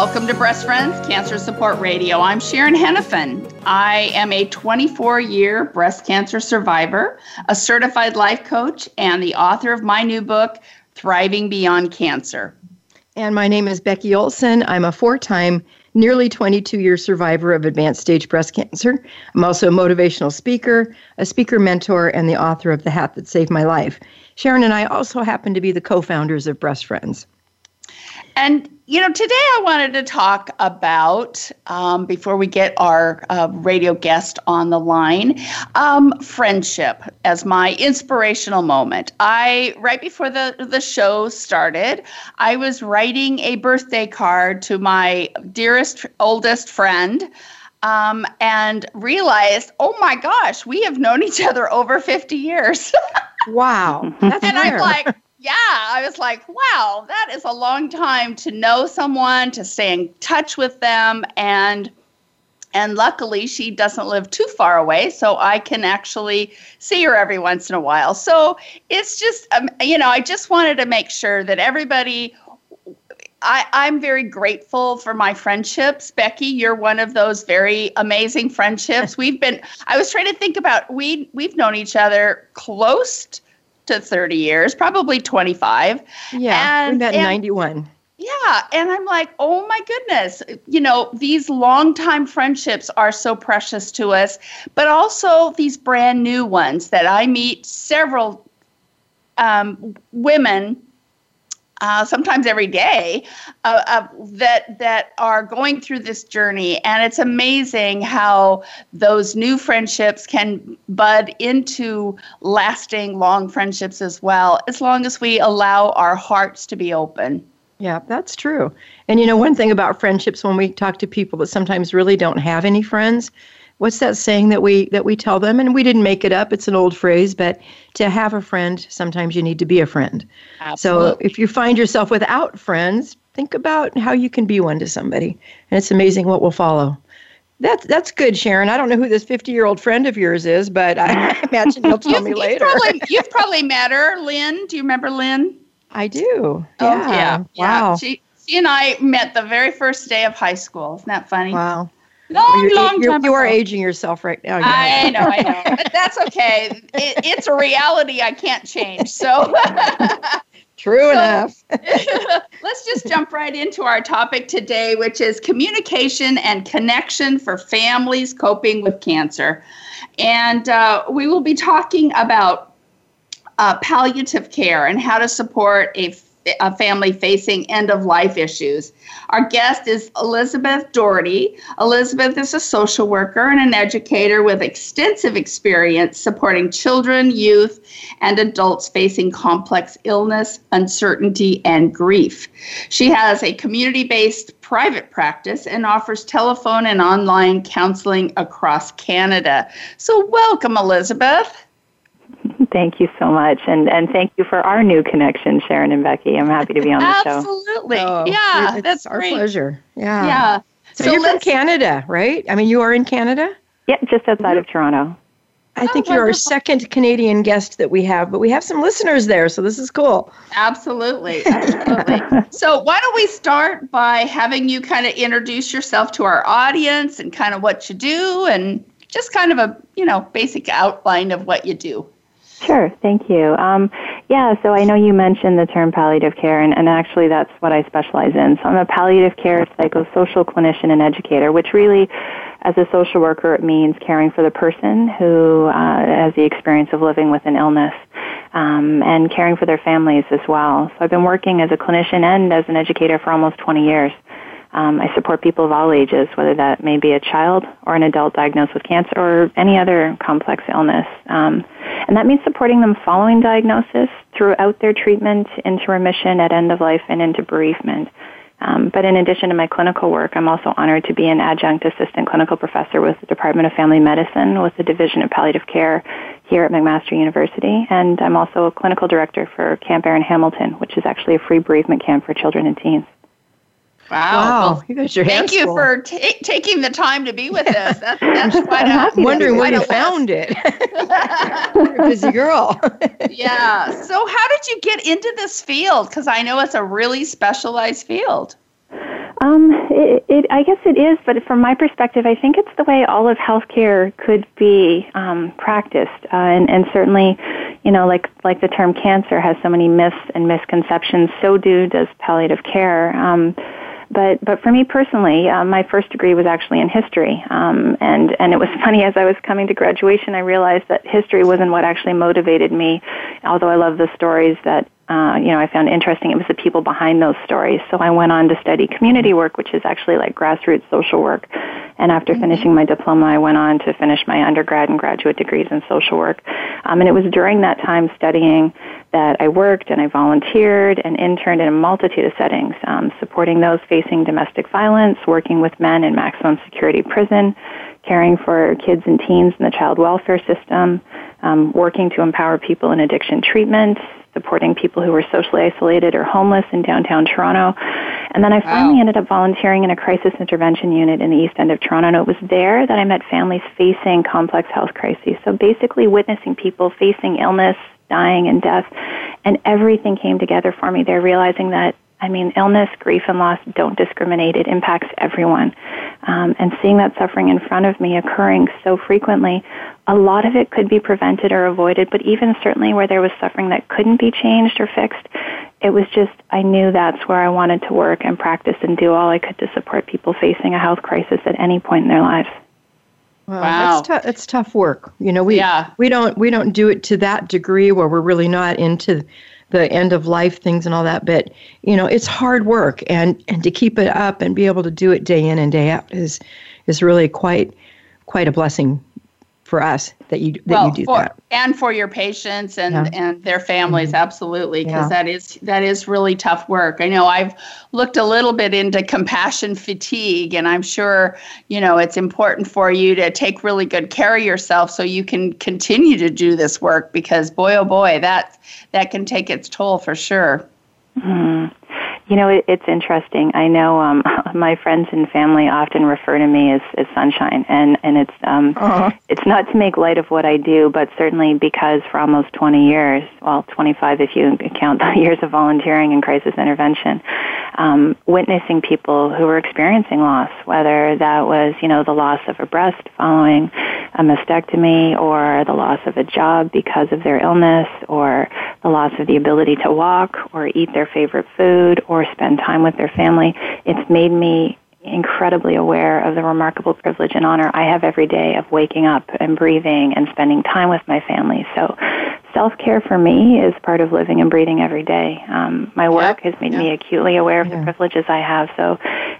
Welcome to Breast Friends Cancer Support Radio. I'm Sharon Henifin. I am a 24 year breast cancer survivor, a certified life coach, and the author of my new book, Thriving Beyond Cancer. And my name is Becky Olson. I'm a four time, nearly 22 year survivor of advanced stage breast cancer. I'm also a motivational speaker, a speaker mentor, and the author of The Hat That Saved My Life. Sharon and I also happen to be the co founders of Breast Friends. And you know, today I wanted to talk about, um, before we get our uh, radio guest on the line, um, friendship as my inspirational moment. I, right before the, the show started, I was writing a birthday card to my dearest, oldest friend. Um, and realized, oh my gosh, we have known each other over 50 years. wow. and rare. I'm like, yeah, I was like, wow, that is a long time to know someone, to stay in touch with them and and luckily she doesn't live too far away so i can actually see her every once in a while so it's just um, you know i just wanted to make sure that everybody I, I'm very grateful for my friendships. Becky, you're one of those very amazing friendships. We've been I was trying to think about we we've known each other close to 30 years, probably 25. Yeah, and, we met in 91. Yeah, and I'm like, oh my goodness, you know, these longtime friendships are so precious to us, but also these brand new ones that I meet several um, women uh, sometimes every day, uh, uh, that that are going through this journey, and it's amazing how those new friendships can bud into lasting, long friendships as well, as long as we allow our hearts to be open. Yeah, that's true. And you know, one thing about friendships when we talk to people that sometimes really don't have any friends, what's that saying that we that we tell them and we didn't make it up it's an old phrase but to have a friend sometimes you need to be a friend Absolutely. so if you find yourself without friends think about how you can be one to somebody and it's amazing what will follow that's that's good, Sharon. I don't know who this fifty-year-old friend of yours is, but I imagine you'll tell me later. You've probably, you've probably met her, Lynn. Do you remember Lynn? I do. Oh, yeah. yeah. Wow. She she and I met the very first day of high school. Isn't that funny? Wow. Long, you're, long you're, time. You are aging yourself right now. I know, I know, but that's okay. It, it's a reality I can't change. So. True so, enough. let's just jump right into our topic today, which is communication and connection for families coping with cancer. And uh, we will be talking about uh, palliative care and how to support a a family facing end of life issues. Our guest is Elizabeth Doherty. Elizabeth is a social worker and an educator with extensive experience supporting children, youth, and adults facing complex illness, uncertainty, and grief. She has a community based private practice and offers telephone and online counseling across Canada. So, welcome, Elizabeth. Thank you so much. And and thank you for our new connection, Sharon and Becky. I'm happy to be on the Absolutely. show. Absolutely. Oh, yeah, that's our great. pleasure. Yeah. Yeah. So, so you're from Canada, right? I mean, you are in Canada? Yeah, just outside mm-hmm. of Toronto. I think oh, you're our second Canadian guest that we have, but we have some listeners there, so this is cool. Absolutely. Absolutely. so, why don't we start by having you kind of introduce yourself to our audience and kind of what you do and just kind of a, you know, basic outline of what you do. Sure, thank you. Um, yeah, so I know you mentioned the term palliative care, and, and actually that's what I specialize in. So I'm a palliative care psychosocial clinician and educator, which really, as a social worker, it means caring for the person who uh, has the experience of living with an illness. Um, and caring for their families as well. So I've been working as a clinician and as an educator for almost 20 years. Um, I support people of all ages, whether that may be a child or an adult diagnosed with cancer or any other complex illness. Um, and that means supporting them following diagnosis, throughout their treatment, into remission, at end of life, and into bereavement. Um, but in addition to my clinical work, I'm also honored to be an adjunct assistant clinical professor with the Department of Family Medicine with the Division of Palliative Care here at McMaster University, and I'm also a clinical director for Camp Erin Hamilton, which is actually a free bereavement camp for children and teens. Wow. Wow, Well, you got your thank you full. for ta taking the time to be with us. That's, that's quite I'm a, happy wondering be where you found it. You're a busy girl. yeah. So, how did you get into this field? Because I know it's a really specialized field. Um, it, it, I guess it is, but from my perspective, I think it's the way all of healthcare could be um, practiced, uh, and, and certainly, you know, like like the term cancer has so many myths and misconceptions. So do does palliative care. Um, but but for me personally, uh, my first degree was actually in history, um, and and it was funny as I was coming to graduation, I realized that history wasn't what actually motivated me. Although I love the stories that uh, you know I found interesting, it was the people behind those stories. So I went on to study community work, which is actually like grassroots social work. And after finishing my diploma, I went on to finish my undergrad and graduate degrees in social work. Um, and it was during that time studying that I worked and I volunteered and interned in a multitude of settings, um, supporting those facing domestic violence, working with men in maximum security prison, caring for kids and teens in the child welfare system, um, working to empower people in addiction treatment, supporting people who were socially isolated or homeless in downtown Toronto. And then I finally Wow. ended up volunteering in a crisis intervention unit in the east end of Toronto. And it was there that I met families facing complex health crises. So basically witnessing people facing illness, dying, and death. And everything came together for me there, realizing that I mean, illness, grief, and loss don't discriminate. It impacts everyone. Um, and seeing that suffering in front of me occurring so frequently, a lot of it could be prevented or avoided, but even certainly where there was suffering that couldn't be changed or fixed, it was just, I knew that's where I wanted to work and practice and do all I could to support people facing a health crisis at any point in their lives. Wow, Wow. That's, tough. it's tough work. You know, we Yeah. we don't we don't do it to that degree where we're really not into the end of life things and all that. But you know, it's hard work, and and to keep it up and be able to do it day in and day out is is really quite quite a blessing for us that you that well, you do for, that. and for your patients and Yeah. Mm-hmm. and their families, absolutely, because Yeah. that is that is really tough work. I know I've looked a little bit into compassion fatigue, and I'm sure you know it's important for you to take really good care of yourself so you can continue to do this work. Because boy, oh boy, that that can take its toll for sure. Mm. You know, it, it's interesting. I know um, my friends and family often refer to me as, as sunshine, and and it's um, Uh-huh. it's not to make light of what I do, but certainly because for almost 20 years, well, 25 if you count the years of volunteering in crisis intervention, um, witnessing people who were experiencing loss, whether that was you know the loss of a breast following a mastectomy, or the loss of a job because of their illness, or the loss of the ability to walk, or eat their favorite food, or spend time with their family. It's made me incredibly aware of the remarkable privilege and honor I have every day of waking up and breathing and spending time with my family. So, self care for me is part of living and breathing every day. Um, my work has made me acutely aware of Yeah. the privileges I have. So,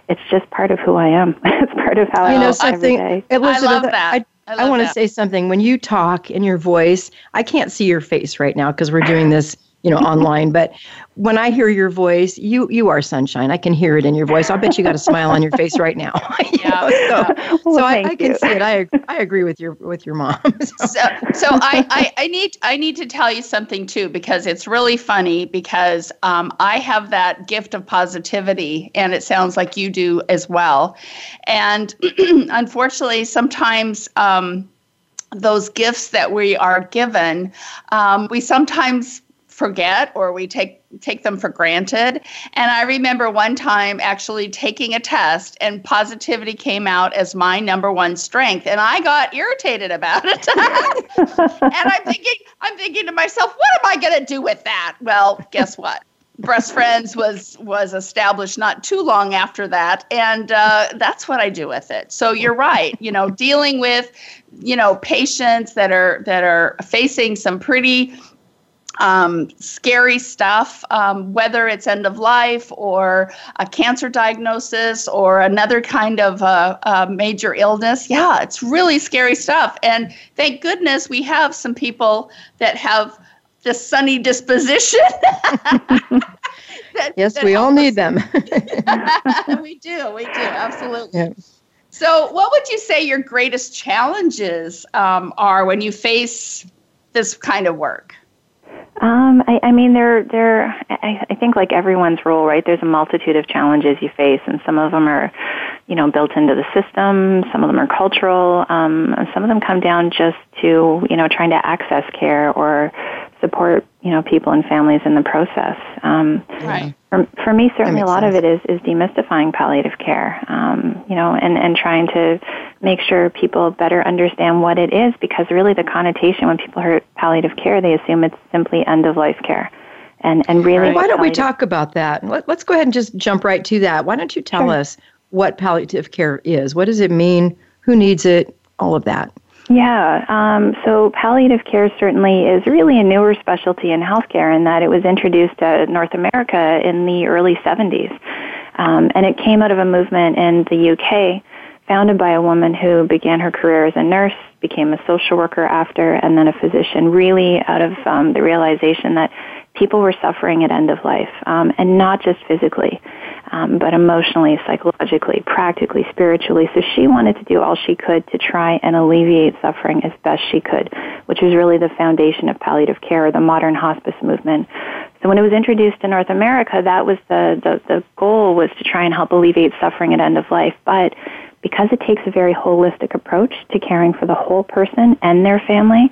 it's just part of who I am. it's part of how I you know live every something, day. Elizabeth. I love that. I, I, I want to say something. When you talk in your voice, I can't see your face right now because we're doing this, you know, online. But when I hear your voice, you you are sunshine. I can hear it in your voice. I'll bet you got a smile on your face right now. You Yeah, know, so Well, so I, I can you. see it. I I agree with your with your mom. So- so, so I, I, I need I need to tell you something too because it's really funny because um, I have that gift of positivity and it sounds like you do as well, and unfortunately sometimes. Um, those gifts that we are given, um, we sometimes forget or we take take them for granted. And I remember one time actually taking a test and positivity came out as my number one strength and I got irritated about it. and I'm thinking I'm thinking to myself, what am I going to do with that? Well, guess what? Breast Friends was was established not too long after that, and uh, that's what I do with it. So you're right. You know, dealing with you know patients that are that are facing some pretty um, scary stuff, um, whether it's end of life or a cancer diagnosis or another kind of uh, uh, major illness. Yeah, it's really scary stuff. And thank goodness we have some people that have the sunny disposition. that- yes, that we all need them. we do, we do, absolutely. Yeah. So, what would you say your greatest challenges um, are when you face this kind of work? Um, I, I mean, there, there. I, I think like everyone's role, right? There's a multitude of challenges you face, and some of them are, you know, built into the system. Some of them are cultural. Um, some of them come down just to, you know, trying to access care or support, you know, people and families in the process. Um, right. For, for me, certainly a lot sense. of it is is demystifying palliative care. Um, you know, and and trying to make sure people better understand what it is because really the connotation when people hear palliative care, they assume it's simply end of life care. And, and really, why don't we talk about that? Let, us go ahead and just jump right to that. Why don't you tell sure. us what palliative care is? What does it mean? Who needs it? All of that. Yeah, um, so palliative care certainly is really a newer specialty in healthcare in that it was introduced to North America in the early 70s. Um, and it came out of a movement in the UK founded by a woman who began her career as a nurse, became a social worker after, and then a physician, really out of um, the realization that people were suffering at end of life, um, and not just physically, um, but emotionally, psychologically, practically, spiritually. So she wanted to do all she could to try and alleviate suffering as best she could, which was really the foundation of palliative care, or the modern hospice movement. So when it was introduced to North America, that was the, the, the goal was to try and help alleviate suffering at end of life. But because it takes a very holistic approach to caring for the whole person and their family,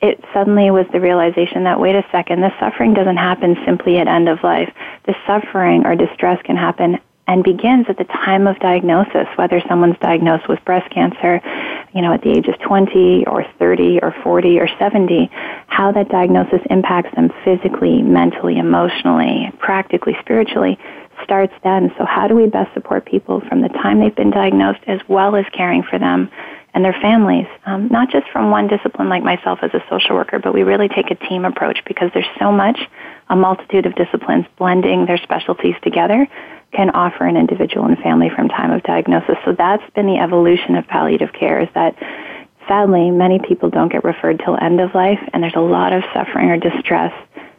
it suddenly was the realization that wait a second, this suffering doesn't happen simply at end of life. The suffering or distress can happen and begins at the time of diagnosis, whether someone's diagnosed with breast cancer, you know, at the age of 20 or 30 or 40 or 70, how that diagnosis impacts them physically, mentally, emotionally, practically, spiritually starts then. So how do we best support people from the time they've been diagnosed as well as caring for them and their families? Um, not just from one discipline like myself as a social worker, but we really take a team approach because there's so much, a multitude of disciplines blending their specialties together can offer an individual and family from time of diagnosis. So that's been the evolution of palliative care is that sadly many people don't get referred till end of life and there's a lot of suffering or distress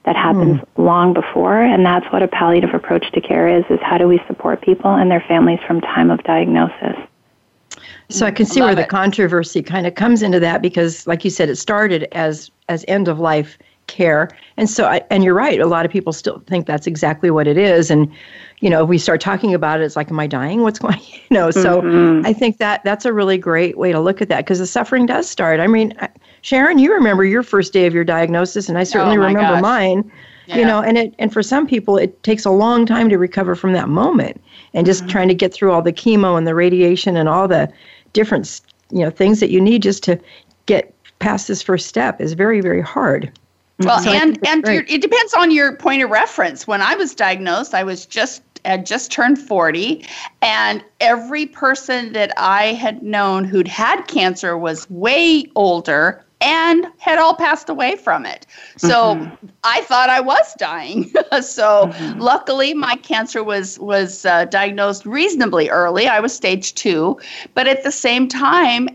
that happens mm. long before and that's what a palliative approach to care is is how do we support people and their families from time of diagnosis so i can see where it. the controversy kind of comes into that because like you said it started as as end of life care and so I, and you're right a lot of people still think that's exactly what it is and you know, if we start talking about it, it's like, am I dying? What's going, you know? So mm-hmm. I think that that's a really great way to look at that because the suffering does start. I mean, Sharon, you remember your first day of your diagnosis, and I certainly oh remember gosh. mine. Yeah. You know, and it and for some people, it takes a long time to recover from that moment, and just mm-hmm. trying to get through all the chemo and the radiation and all the different, you know, things that you need just to get past this first step is very, very hard. Well, so and and it depends on your point of reference. When I was diagnosed, I was just had just turned 40 and every person that I had known who'd had cancer was way older and had all passed away from it. So mm-hmm. I thought I was dying. so mm-hmm. luckily my cancer was was uh, diagnosed reasonably early. I was stage 2, but at the same time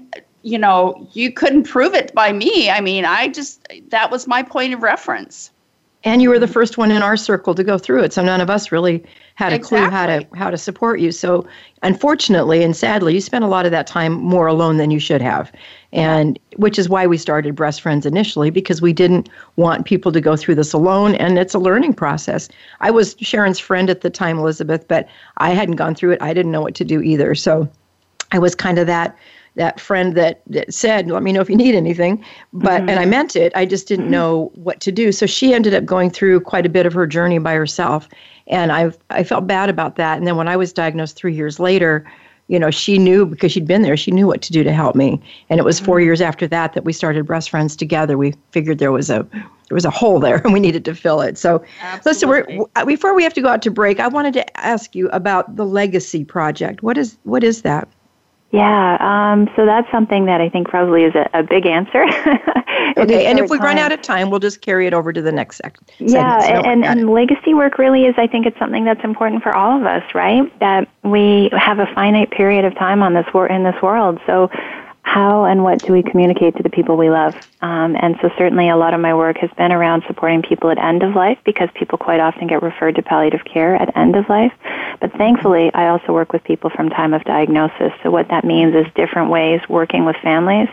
you know, you couldn't prove it by me. I mean, I just that was my point of reference. And you were the first one in our circle to go through it, so none of us really had a exactly. clue how to how to support you. So unfortunately and sadly, you spent a lot of that time more alone than you should have. And which is why we started Breast Friends initially because we didn't want people to go through this alone and it's a learning process. I was Sharon's friend at the time, Elizabeth, but I hadn't gone through it. I didn't know what to do either. So I was kind of that that friend that, that said, "Let me know if you need anything," but mm-hmm. and I meant it. I just didn't mm-hmm. know what to do. So she ended up going through quite a bit of her journey by herself, and I I felt bad about that. And then when I was diagnosed three years later, you know, she knew because she'd been there. She knew what to do to help me. And it was four mm-hmm. years after that that we started Breast Friends together. We figured there was a there was a hole there and we needed to fill it. So, Absolutely. listen, we're, before we have to go out to break, I wanted to ask you about the Legacy Project. What is what is that? Yeah, um, so that's something that I think probably is a, a big answer. okay, and if we time. run out of time, we'll just carry it over to the next section. Yeah, so and, and legacy work really is, I think it's something that's important for all of us, right? That we have a finite period of time on this wor- in this world. So how and what do we communicate to the people we love? Um, and so certainly a lot of my work has been around supporting people at end of life because people quite often get referred to palliative care at end of life. But thankfully, I also work with people from time of diagnosis. So what that means is different ways working with families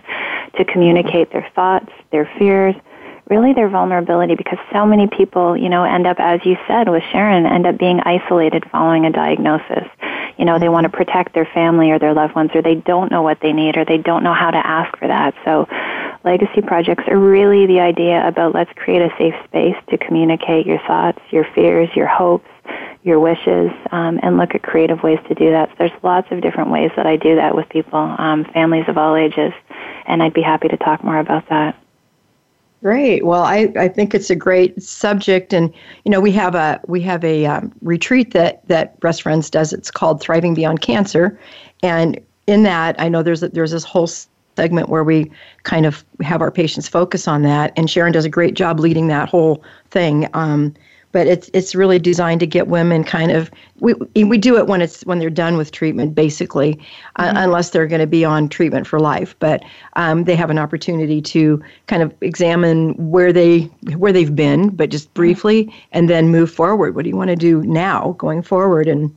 to communicate their thoughts, their fears, really their vulnerability because so many people, you know, end up, as you said with Sharon, end up being isolated following a diagnosis. You know, they want to protect their family or their loved ones, or they don't know what they need, or they don't know how to ask for that. So, legacy projects are really the idea about let's create a safe space to communicate your thoughts, your fears, your hopes, your wishes, um, and look at creative ways to do that. So there's lots of different ways that I do that with people, um, families of all ages, and I'd be happy to talk more about that. Great. Well, I, I think it's a great subject, and you know we have a we have a um, retreat that that Breast Friends does. It's called Thriving Beyond Cancer, and in that I know there's a, there's this whole segment where we kind of have our patients focus on that, and Sharon does a great job leading that whole thing. Um, but it's it's really designed to get women kind of we we do it when it's when they're done with treatment basically uh, mm-hmm. uh, unless they're going to be on treatment for life but um, they have an opportunity to kind of examine where they where they've been but just mm-hmm. briefly and then move forward what do you want to do now going forward and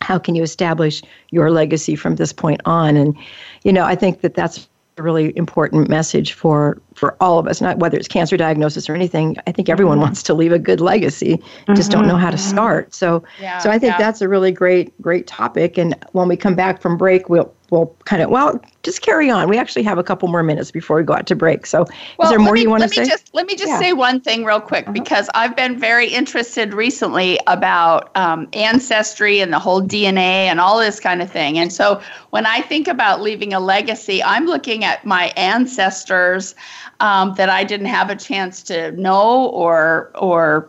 how can you establish your legacy from this point on and you know i think that that's a really important message for for all of us not whether it's cancer diagnosis or anything i think everyone mm-hmm. wants to leave a good legacy mm-hmm. just don't know how to mm-hmm. start so yeah, so i think yeah. that's a really great great topic and when we come back from break we'll we'll kind of well just carry on. We actually have a couple more minutes before we go out to break. So, well, is there more me, you want to say? Just, let me just yeah. say one thing real quick uh-huh. because I've been very interested recently about um, ancestry and the whole DNA and all this kind of thing. And so, when I think about leaving a legacy, I'm looking at my ancestors um, that I didn't have a chance to know or or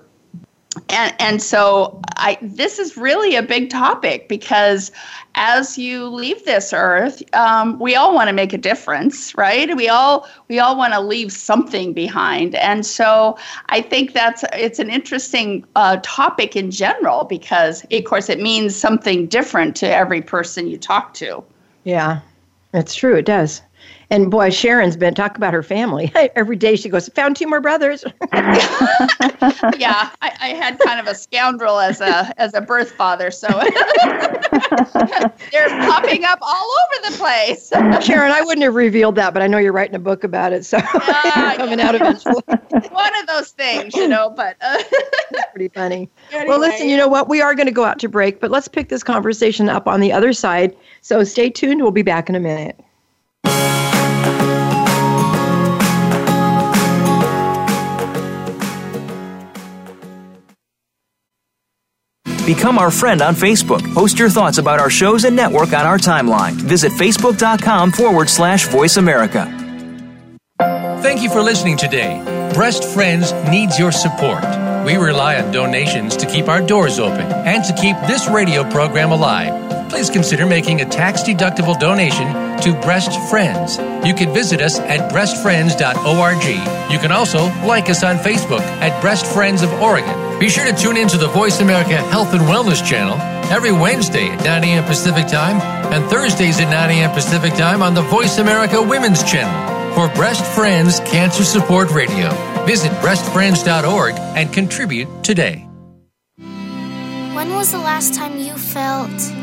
and and so I this is really a big topic because as you leave this earth, um, we all want to make a difference, right? We all we all want to leave something behind, and so I think that's it's an interesting uh, topic in general because, of course, it means something different to every person you talk to. Yeah, it's true. It does. And boy, Sharon's been talk about her family every day. She goes, "Found two more brothers." yeah, I, I, had kind of a scoundrel as a as a birth father, so they're popping up all over the place. Sharon, I wouldn't have revealed that, but I know you're writing a book about it, so yeah, coming yeah. out eventually. One of those things, you know. But uh, pretty funny. Anyway. Well, listen, you know what? We are going to go out to break, but let's pick this conversation up on the other side. So stay tuned. We'll be back in a minute. Become our friend on Facebook. Post your thoughts about our shows and network on our timeline. Visit facebook.com forward slash voice America. Thank you for listening today. Breast Friends needs your support. We rely on donations to keep our doors open and to keep this radio program alive. Please consider making a tax deductible donation to Breast Friends. You can visit us at breastfriends.org. You can also like us on Facebook at Breast Friends of Oregon be sure to tune in to the Voice America Health and Wellness channel every Wednesday at 9 a.m. Pacific Time and Thursdays at 9 a.m. Pacific Time on the Voice America Women's channel for Breast Friends Cancer Support Radio. Visit breastfriends.org and contribute today. When was the last time you felt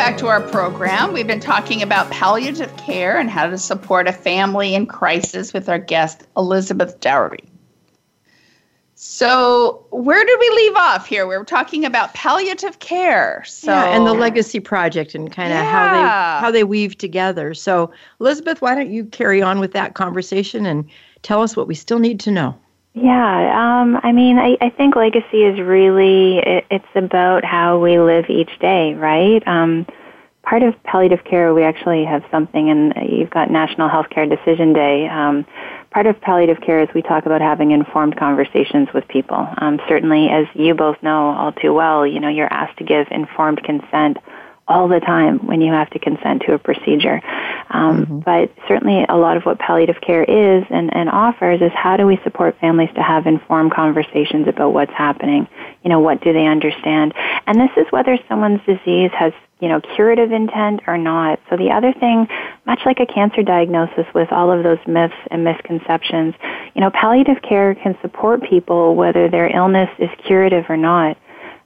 Back to our program. We've been talking about palliative care and how to support a family in crisis with our guest, Elizabeth Dougherty. So, where did we leave off here? We were talking about palliative care. So, yeah, and the legacy project and kind of yeah. how they how they weave together. So, Elizabeth, why don't you carry on with that conversation and tell us what we still need to know? Yeah, um, I mean, I, I think legacy is really it, it's about how we live each day, right? Um, part of palliative care, we actually have something, and you've got National Healthcare Decision Day. Um, part of palliative care is we talk about having informed conversations with people. Um, certainly, as you both know all too well, you know you're asked to give informed consent all the time when you have to consent to a procedure. Um, mm-hmm. But certainly, a lot of what palliative care is and, and offers is how do we support families to have informed conversations about what's happening? You know, what do they understand? And this is whether someone's disease has you know, curative intent or not. So the other thing, much like a cancer diagnosis with all of those myths and misconceptions, you know, palliative care can support people whether their illness is curative or not.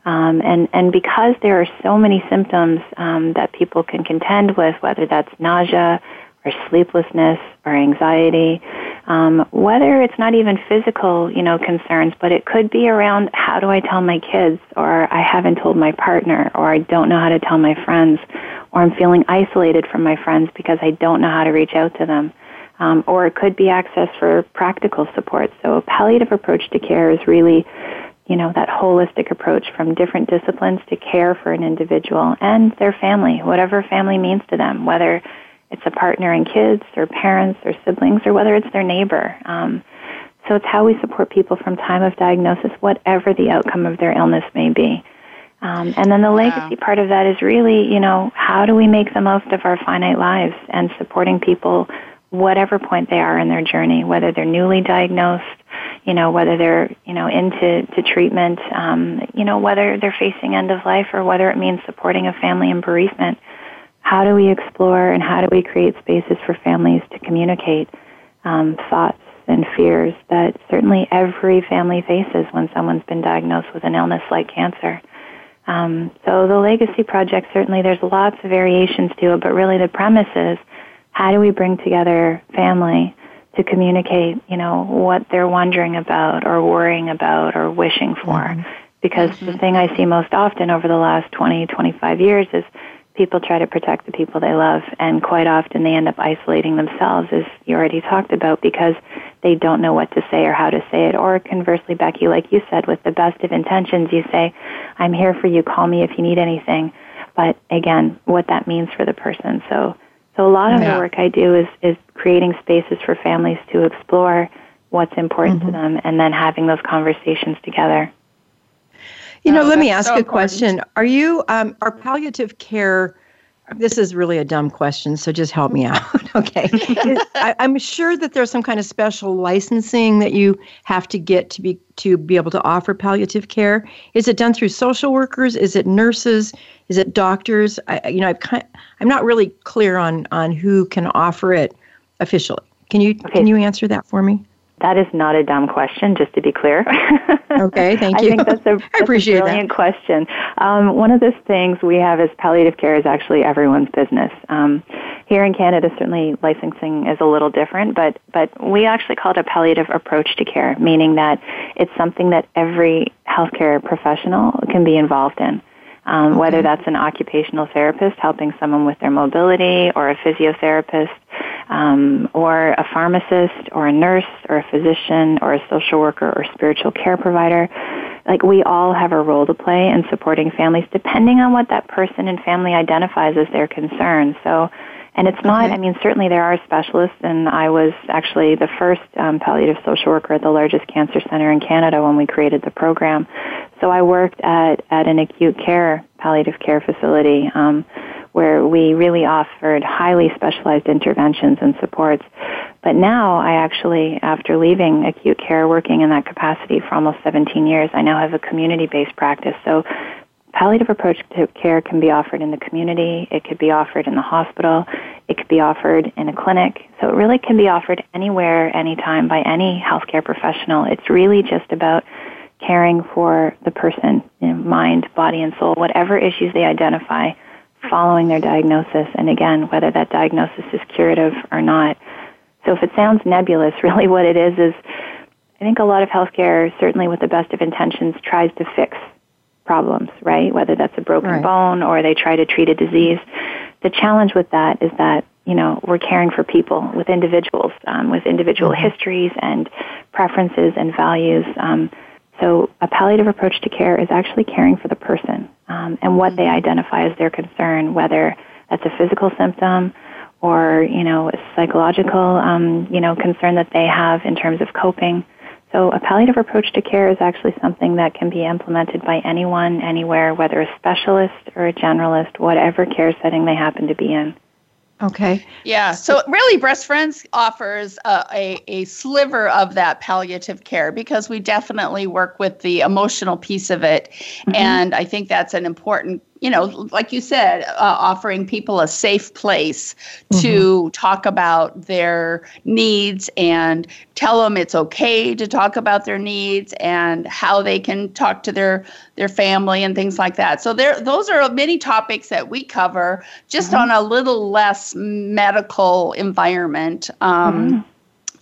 Um, and, and because there are so many symptoms um, that people can contend with, whether that's nausea or sleeplessness or anxiety, um, whether it's not even physical, you know, concerns, but it could be around how do I tell my kids, or I haven't told my partner, or I don't know how to tell my friends, or I'm feeling isolated from my friends because I don't know how to reach out to them. Um, or it could be access for practical support. So a palliative approach to care is really you know, that holistic approach from different disciplines to care for an individual and their family, whatever family means to them, whether it's a partner and kids or parents or siblings or whether it's their neighbor. Um, so it's how we support people from time of diagnosis, whatever the outcome of their illness may be. Um, and then the legacy wow. part of that is really, you know, how do we make the most of our finite lives and supporting people whatever point they are in their journey, whether they're newly diagnosed, you know, whether they're, you know, into to treatment, um, you know, whether they're facing end of life or whether it means supporting a family in bereavement. How do we explore and how do we create spaces for families to communicate um, thoughts and fears that certainly every family faces when someone's been diagnosed with an illness like cancer? Um, so the Legacy Project, certainly there's lots of variations to it, but really the premise is how do we bring together family to communicate, you know, what they're wondering about or worrying about or wishing for? Mm-hmm. Because mm-hmm. the thing I see most often over the last 20, 25 years is people try to protect the people they love and quite often they end up isolating themselves as you already talked about because they don't know what to say or how to say it or conversely becky like you said with the best of intentions you say i'm here for you call me if you need anything but again what that means for the person so so a lot of yeah. the work I do is, is creating spaces for families to explore what's important mm-hmm. to them and then having those conversations together. You know, oh, let me ask so a question. Are you, um, are palliative care this is really a dumb question, so just help me out. okay. I, am sure that there's some kind of special licensing that you have to get to be to be able to offer palliative care. Is it done through social workers? Is it nurses? Is it doctors? I, you know, I've kind, I'm not really clear on on who can offer it officially. Can you okay. can you answer that for me? That is not a dumb question, just to be clear. okay, thank you. I think that's a, that's I appreciate a brilliant that. question. Um, one of the things we have as palliative care is actually everyone's business. Um, here in Canada, certainly licensing is a little different, but but we actually call it a palliative approach to care, meaning that it's something that every healthcare professional can be involved in. Um, whether that's an occupational therapist helping someone with their mobility, or a physiotherapist, um, or a pharmacist, or a nurse, or a physician, or a social worker, or spiritual care provider. Like we all have a role to play in supporting families, depending on what that person and family identifies as their concern. So and it's not, okay. I mean, certainly there are specialists, and I was actually the first um, palliative social worker at the largest cancer center in Canada when we created the program. So I worked at, at an acute care palliative care facility um, where we really offered highly specialized interventions and supports. But now I actually, after leaving acute care, working in that capacity for almost 17 years, I now have a community-based practice. So palliative approach to care can be offered in the community, it could be offered in the hospital, it could be offered in a clinic. So it really can be offered anywhere, anytime by any healthcare professional. It's really just about caring for the person, mind, body, and soul, whatever issues they identify, following their diagnosis, and again, whether that diagnosis is curative or not. So if it sounds nebulous, really what it is is I think a lot of healthcare, certainly with the best of intentions, tries to fix problems, right? Whether that's a broken right. bone or they try to treat a disease. The challenge with that is that you know we're caring for people with individuals um, with individual mm-hmm. histories and preferences and values. Um, so a palliative approach to care is actually caring for the person um, and what they identify as their concern, whether that's a physical symptom or you know a psychological um, you know concern that they have in terms of coping. So a palliative approach to care is actually something that can be implemented by anyone, anywhere, whether a specialist or a generalist, whatever care setting they happen to be in. Okay. Yeah. So really, Breast Friends offers a, a, a, sliver of that palliative care because we definitely work with the emotional piece of it. Mm-hmm. And I think that's an important you know, like you said, uh, offering people a safe place mm-hmm. to talk about their needs and tell them it's okay to talk about their needs and how they can talk to their their family and things like that. So there, those are many topics that we cover, just mm-hmm. on a little less medical environment. Um, mm-hmm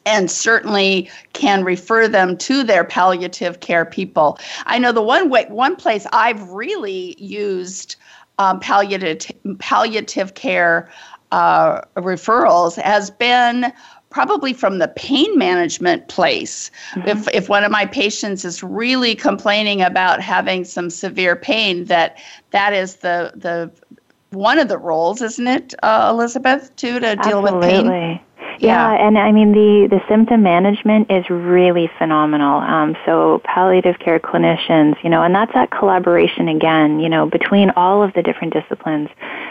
and certainly can refer them to their palliative care people. I know the one way, one place I've really used um, palliative palliative care uh, referrals has been probably from the pain management place. Mm-hmm. If if one of my patients is really complaining about having some severe pain, that that is the the one of the roles, isn't it, uh, Elizabeth, too, to deal Absolutely. with pain? Yeah. yeah, and I mean the the symptom management is really phenomenal. Um, so palliative care clinicians, you know, and that's that collaboration again, you know, between all of the different disciplines,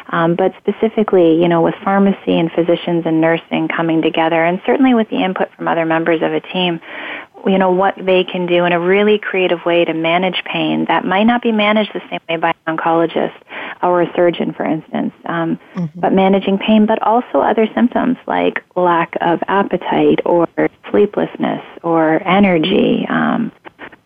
um, but specifically, you know, with pharmacy and physicians and nursing coming together, and certainly with the input from other members of a team, you know what they can do in a really creative way to manage pain that might not be managed the same way by an oncologist or a surgeon, for instance. Um, mm-hmm. But managing pain, but also other symptoms like lack of appetite or sleeplessness or energy. Um,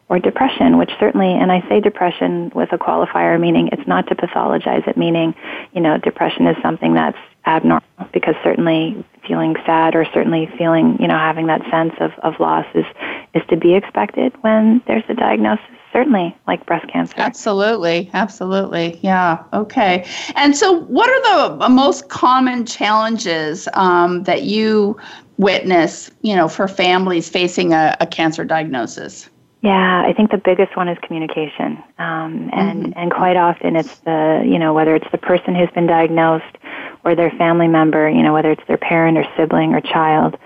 or depression, which certainly, and I say depression with a qualifier, meaning it's not to pathologize it, meaning, you know, depression is something that's abnormal because certainly feeling sad or certainly feeling, you know, having that sense of, of loss is, is to be expected when there's a diagnosis certainly like breast cancer. Absolutely, absolutely. Yeah. Okay. And so, what are the most common challenges um, that you witness, you know, for families facing a, a, cancer diagnosis? Yeah, I think the biggest one is communication, um, and mm-hmm. and quite often it's the you know whether it's the person who's been diagnosed or their family member, you know whether it's their parent or sibling or child,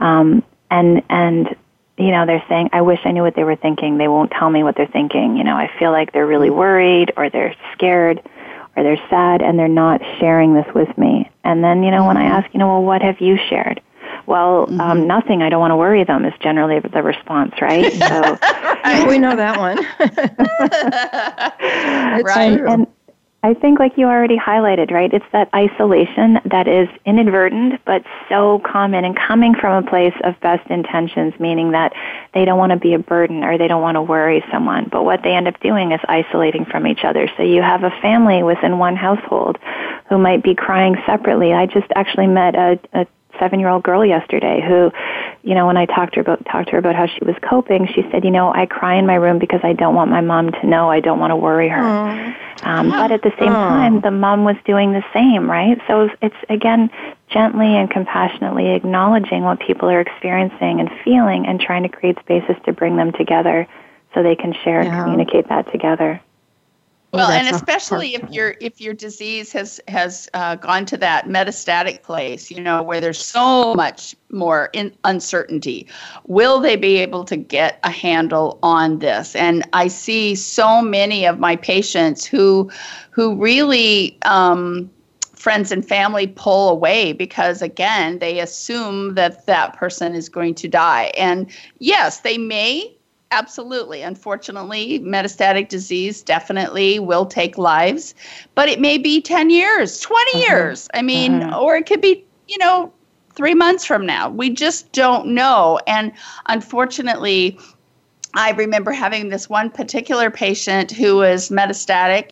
um, and and you know, they're saying, I wish I knew what they were thinking. They won't tell me what they're thinking. You know, I feel like they're really worried or they're scared or they're sad and they're not sharing this with me. And then, you know, when I mm-hmm. ask, you know, well, what have you shared? Well, um, mm-hmm. um, nothing. I don't want to worry them is generally the response, right? So right. we know that one. right. And, and, I think, like you already highlighted, right? It's that isolation that is inadvertent, but so common and coming from a place of best intentions, meaning that they don't want to be a burden or they don't want to worry someone. But what they end up doing is isolating from each other. So you have a family within one household who might be crying separately. I just actually met a, a seven year old girl yesterday who, you know, when I talked to her about talked to her about how she was coping, she said, you know, I cry in my room because I don't want my mom to know. I don't want to worry her. Um, but at the same time, the mom was doing the same, right? So it's again gently and compassionately acknowledging what people are experiencing and feeling, and trying to create spaces to bring them together so they can share yeah. and communicate that together. Well, and especially if your if your disease has has uh, gone to that metastatic place, you know, where there's so much more in uncertainty, will they be able to get a handle on this? And I see so many of my patients who who really um, friends and family pull away because again they assume that that person is going to die and yes they may absolutely. Unfortunately, metastatic disease definitely will take lives, but it may be 10 years, 20 mm-hmm. years. I mean, mm-hmm. or it could be, you know, three months from now. We just don't know. And unfortunately, I remember having this one particular patient who was metastatic,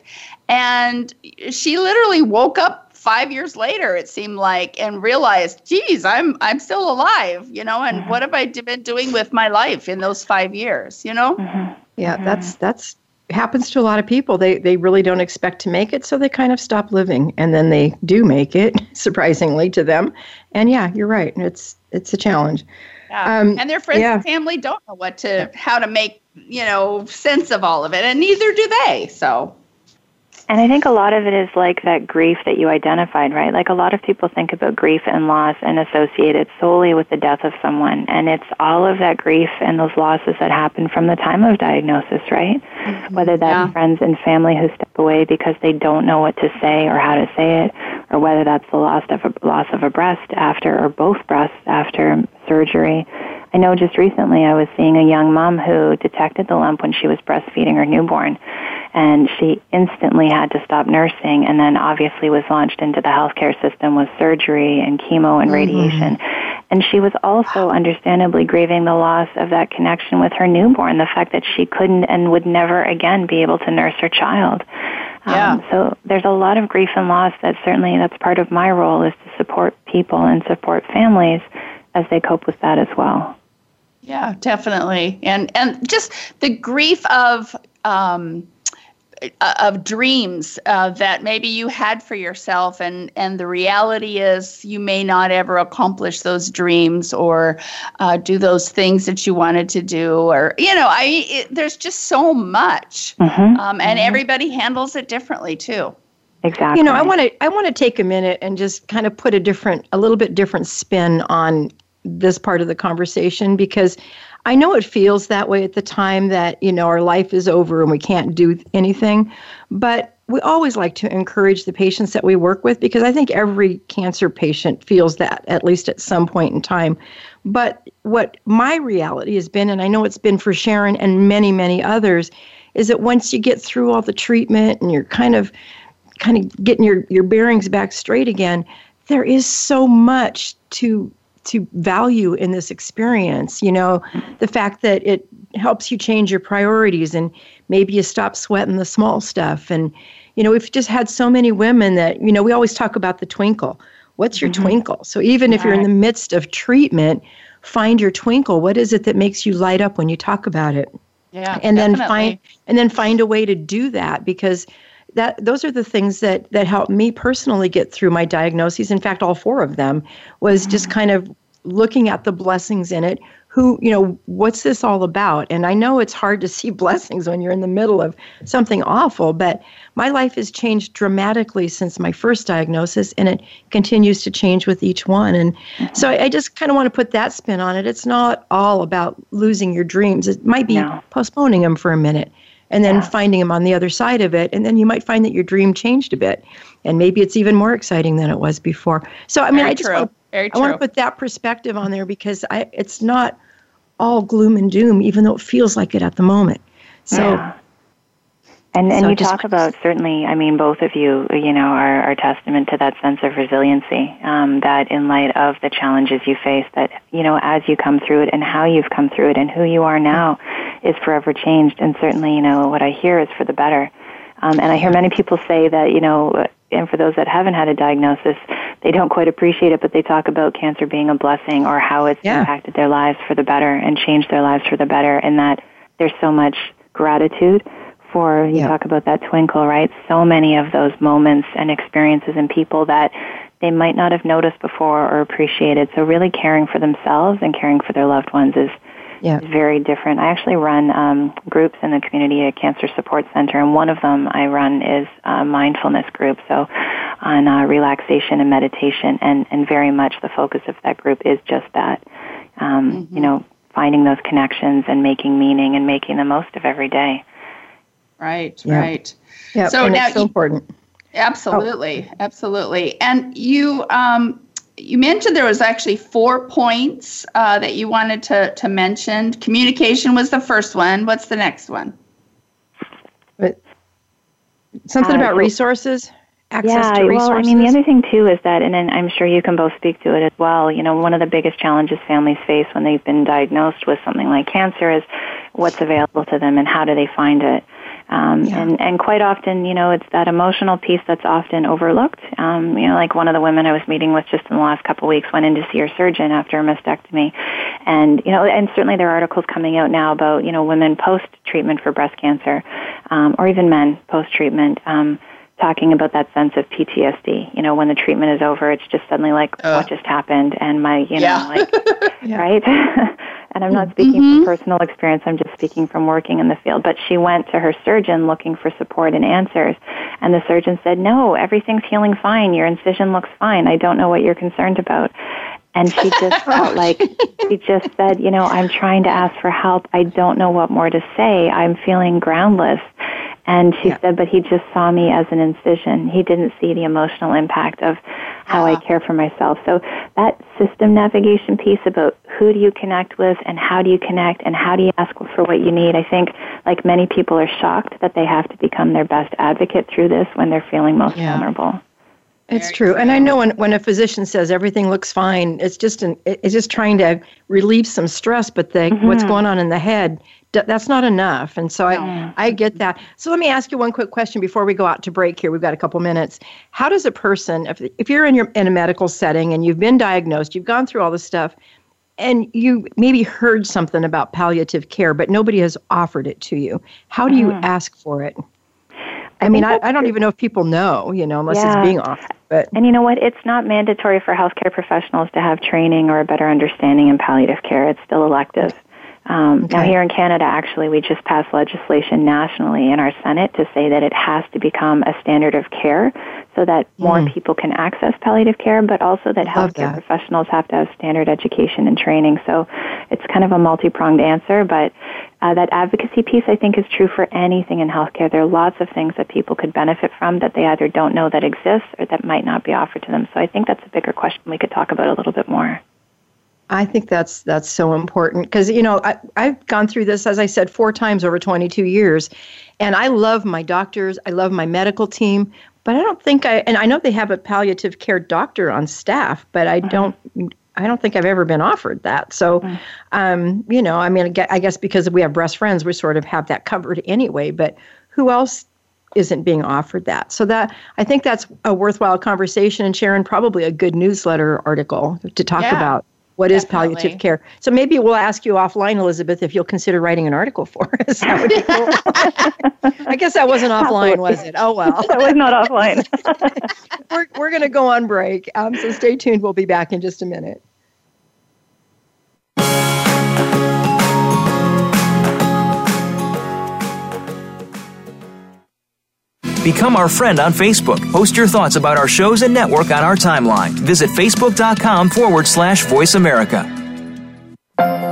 and she literally woke up five years later. It seemed like, and realized, "Geez, I'm I'm still alive," you know. And mm-hmm. what have I been doing with my life in those five years? You know. Mm-hmm. Yeah, mm-hmm. that's that's happens to a lot of people. They they really don't expect to make it, so they kind of stop living, and then they do make it, surprisingly to them. And yeah, you're right. It's it's a challenge. Yeah. Um, and their friends yeah. and family don't know what to how to make you know sense of all of it, and neither do they. So. And I think a lot of it is like that grief that you identified, right? Like a lot of people think about grief and loss and associate it solely with the death of someone. And it's all of that grief and those losses that happen from the time of diagnosis, right? Mm-hmm. Whether that's yeah. friends and family who step away because they don't know what to say or how to say it, or whether that's the loss of a, loss of a breast after, or both breasts after surgery. I know just recently I was seeing a young mom who detected the lump when she was breastfeeding her newborn and she instantly had to stop nursing and then obviously was launched into the healthcare system with surgery and chemo and mm-hmm. radiation. And she was also understandably grieving the loss of that connection with her newborn, the fact that she couldn't and would never again be able to nurse her child. Um, yeah. Um, so there's a lot of grief and loss that certainly that's part of my role is to support people and support families as they cope with that as well. Yeah, definitely. And and just the grief of um, uh, of dreams uh, that maybe you had for yourself and and the reality is you may not ever accomplish those dreams or uh, do those things that you wanted to do or you know i it, there's just so much mm-hmm. um, and mm-hmm. everybody handles it differently too exactly you know i want to i want to take a minute and just kind of put a different a little bit different spin on this part of the conversation because I know it feels that way at the time that, you know, our life is over and we can't do anything, but we always like to encourage the patients that we work with because I think every cancer patient feels that at least at some point in time. But what my reality has been, and I know it's been for Sharon and many, many others, is that once you get through all the treatment and you're kind of kind of getting your, your bearings back straight again, there is so much to to value in this experience you know the fact that it helps you change your priorities and maybe you stop sweating the small stuff. And you know we've just had so many women that you know we always talk about the twinkle. What's your mm-hmm. twinkle? So even if you're in the midst of treatment find your twinkle. What is it that makes you light up when you talk about it? Yeah and definitely. then find and then find a way to do that because that those are the things that that helped me personally get through my diagnoses in fact all four of them was mm-hmm. just kind of looking at the blessings in it who you know what's this all about and i know it's hard to see blessings when you're in the middle of something awful but my life has changed dramatically since my first diagnosis and it continues to change with each one and mm-hmm. so i, I just kind of want to put that spin on it it's not all about losing your dreams it might be no. postponing them for a minute and then yeah. finding them on the other side of it and then you might find that your dream changed a bit and maybe it's even more exciting than it was before so i mean Very i just true. want, Very I want to put that perspective on there because I, it's not all gloom and doom even though it feels like it at the moment so yeah. And and so you talk about certainly, I mean, both of you, you know, are, are testament to that sense of resiliency. Um, that in light of the challenges you face, that you know, as you come through it and how you've come through it and who you are now, is forever changed. And certainly, you know, what I hear is for the better. Um, and I hear many people say that, you know, and for those that haven't had a diagnosis, they don't quite appreciate it, but they talk about cancer being a blessing or how it's yeah. impacted their lives for the better and changed their lives for the better, and that there's so much gratitude for you yeah. talk about that twinkle, right? So many of those moments and experiences and people that they might not have noticed before or appreciated. So really caring for themselves and caring for their loved ones is, yeah. is very different. I actually run um, groups in the community at Cancer Support Center, and one of them I run is a mindfulness group. So on uh, relaxation and meditation, and and very much the focus of that group is just that. Um, mm-hmm. You know, finding those connections and making meaning and making the most of every day. Right, yeah. right. Yeah, so now it's so you, important. Absolutely, oh. absolutely. And you um, you mentioned there was actually four points uh, that you wanted to to mention. Communication was the first one. What's the next one? But something uh, about resources. access yeah, to resources? well, I mean, the other thing too is that, and I'm sure you can both speak to it as well. You know, one of the biggest challenges families face when they've been diagnosed with something like cancer is what's available to them and how do they find it. Um, yeah. and, and quite often, you know, it's that emotional piece that's often overlooked. Um, you know, like one of the women I was meeting with just in the last couple of weeks went in to see her surgeon after a mastectomy. And, you know, and certainly there are articles coming out now about, you know, women post-treatment for breast cancer, um, or even men post-treatment, um, talking about that sense of PTSD. You know, when the treatment is over, it's just suddenly like, uh, what just happened? And my, you know, yeah. like, right? and I'm not speaking mm-hmm. from personal experience, I'm just speaking from working in the field. But she went to her surgeon looking for support and answers. And the surgeon said, no, everything's healing fine. Your incision looks fine. I don't know what you're concerned about. And she just felt like, she just said, you know, I'm trying to ask for help. I don't know what more to say. I'm feeling groundless. And she yeah. said, but he just saw me as an incision. He didn't see the emotional impact of how uh-huh. I care for myself. So that system navigation piece about who do you connect with and how do you connect and how do you ask for what you need, I think like many people are shocked that they have to become their best advocate through this when they're feeling most yeah. vulnerable. It's true, and I know when, when a physician says everything looks fine, it's just an, it's just trying to relieve some stress. But the, mm-hmm. what's going on in the head that's not enough. And so I, I get that. So let me ask you one quick question before we go out to break here. We've got a couple minutes. How does a person, if, if you're in your in a medical setting and you've been diagnosed, you've gone through all this stuff, and you maybe heard something about palliative care, but nobody has offered it to you. How do you mm. ask for it? I, mean, I, I don't even know if people know, you know, unless yeah. it's being offered. But and you know what? It's not mandatory for healthcare professionals to have training or a better understanding in palliative care. It's still elective. Um, okay. Now, here in Canada, actually, we just passed legislation nationally in our Senate to say that it has to become a standard of care so that more mm. people can access palliative care, but also that Love healthcare that. professionals have to have standard education and training. So it's kind of a multi pronged answer, but uh, that advocacy piece, I think, is true for anything in healthcare. There are lots of things that people could benefit from that they either don't know that exists or that might not be offered to them. So I think that's a bigger question we could talk about a little bit more. I think that's that's so important because you know I, I've gone through this as I said four times over 22 years, and I love my doctors. I love my medical team, but I don't think I and I know they have a palliative care doctor on staff, but I don't. I don't think I've ever been offered that. So, um, you know, I mean, I guess because we have breast friends, we sort of have that covered anyway. But who else isn't being offered that. So that I think that's a worthwhile conversation and Sharon probably a good newsletter article to talk yeah. about what Definitely. is palliative care? So maybe we'll ask you offline, Elizabeth, if you'll consider writing an article for us. That would be cool. I guess that wasn't offline, was it? Oh well, that was not offline. we're we're going to go on break, um, so stay tuned. We'll be back in just a minute. Become our friend on Facebook. Post your thoughts about our shows and network on our timeline. Visit facebook.com forward slash voice America.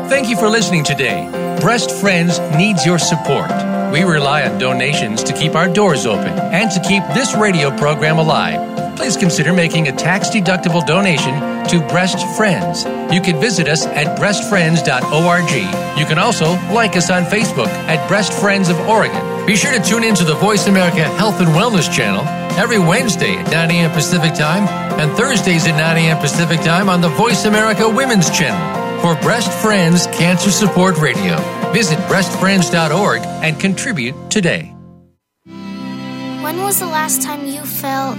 Thank you for listening today. Breast Friends needs your support. We rely on donations to keep our doors open and to keep this radio program alive. Please consider making a tax deductible donation to Breast Friends. You can visit us at breastfriends.org. You can also like us on Facebook at Breast Friends of Oregon be sure to tune in to the Voice America Health and Wellness channel every Wednesday at 9 a.m. Pacific Time and Thursdays at 9 a.m. Pacific Time on the Voice America Women's channel for Breast Friends Cancer Support Radio. Visit breastfriends.org and contribute today. When was the last time you felt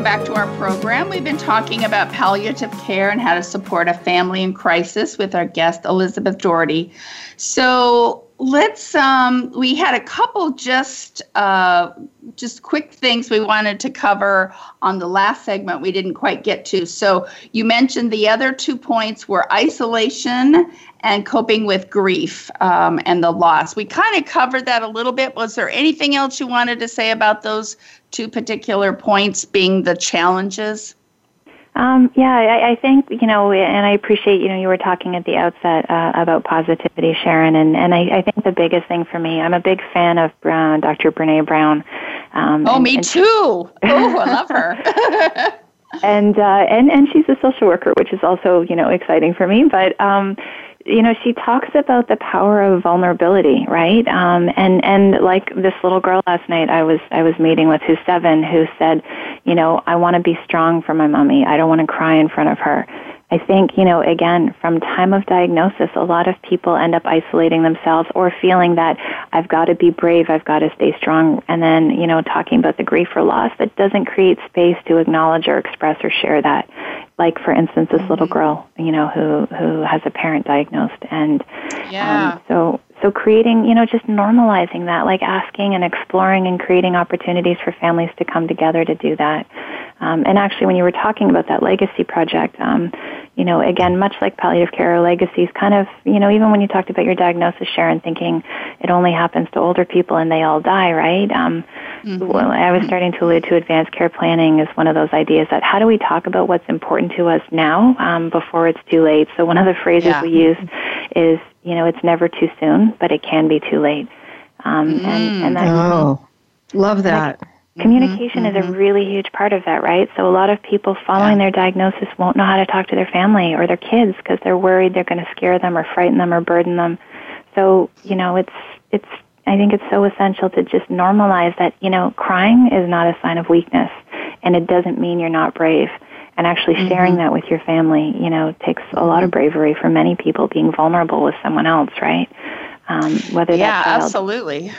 Welcome back to our program. We've been talking about palliative care and how to support a family in crisis with our guest, Elizabeth Dougherty. So let's um, we had a couple just uh, just quick things we wanted to cover on the last segment we didn't quite get to so you mentioned the other two points were isolation and coping with grief um, and the loss we kind of covered that a little bit was there anything else you wanted to say about those two particular points being the challenges um, yeah, I, I think you know, and I appreciate you know you were talking at the outset uh, about positivity, Sharon, and and I, I think the biggest thing for me, I'm a big fan of Brown, Dr. Brene Brown. Um, oh, and, me and too. oh, I love her. and uh, and and she's a social worker, which is also you know exciting for me. But um, you know, she talks about the power of vulnerability, right? Um, and and like this little girl last night, I was I was meeting with who's seven, who said, you know, I want to be strong for my mommy. I don't want to cry in front of her. I think, you know, again, from time of diagnosis, a lot of people end up isolating themselves or feeling that I've got to be brave, I've got to stay strong, and then, you know, talking about the grief or loss that doesn't create space to acknowledge or express or share that. Like, for instance, this little mm-hmm. girl, you know, who who has a parent diagnosed, and yeah. Um, so so creating, you know, just normalizing that, like asking and exploring and creating opportunities for families to come together to do that. Um, and actually, when you were talking about that legacy project, um, you know, again, much like palliative care or legacies, kind of, you know, even when you talked about your diagnosis, Sharon, thinking it only happens to older people and they all die, right? Um, mm-hmm. well, I was starting to allude to advanced care planning as one of those ideas that how do we talk about what's important to us now um, before it's too late? So one of the phrases yeah. we use is, you know, it's never too soon, but it can be too late. Um, mm. and, and that, oh, love that. Communication mm-hmm, is mm-hmm. a really huge part of that, right? So a lot of people following yeah. their diagnosis won't know how to talk to their family or their kids because they're worried they're going to scare them or frighten them or burden them. So, you know, it's it's I think it's so essential to just normalize that, you know, crying is not a sign of weakness and it doesn't mean you're not brave. And actually mm-hmm. sharing that with your family, you know, takes a lot of bravery for many people being vulnerable with someone else, right? Um, whether that's yeah, absolutely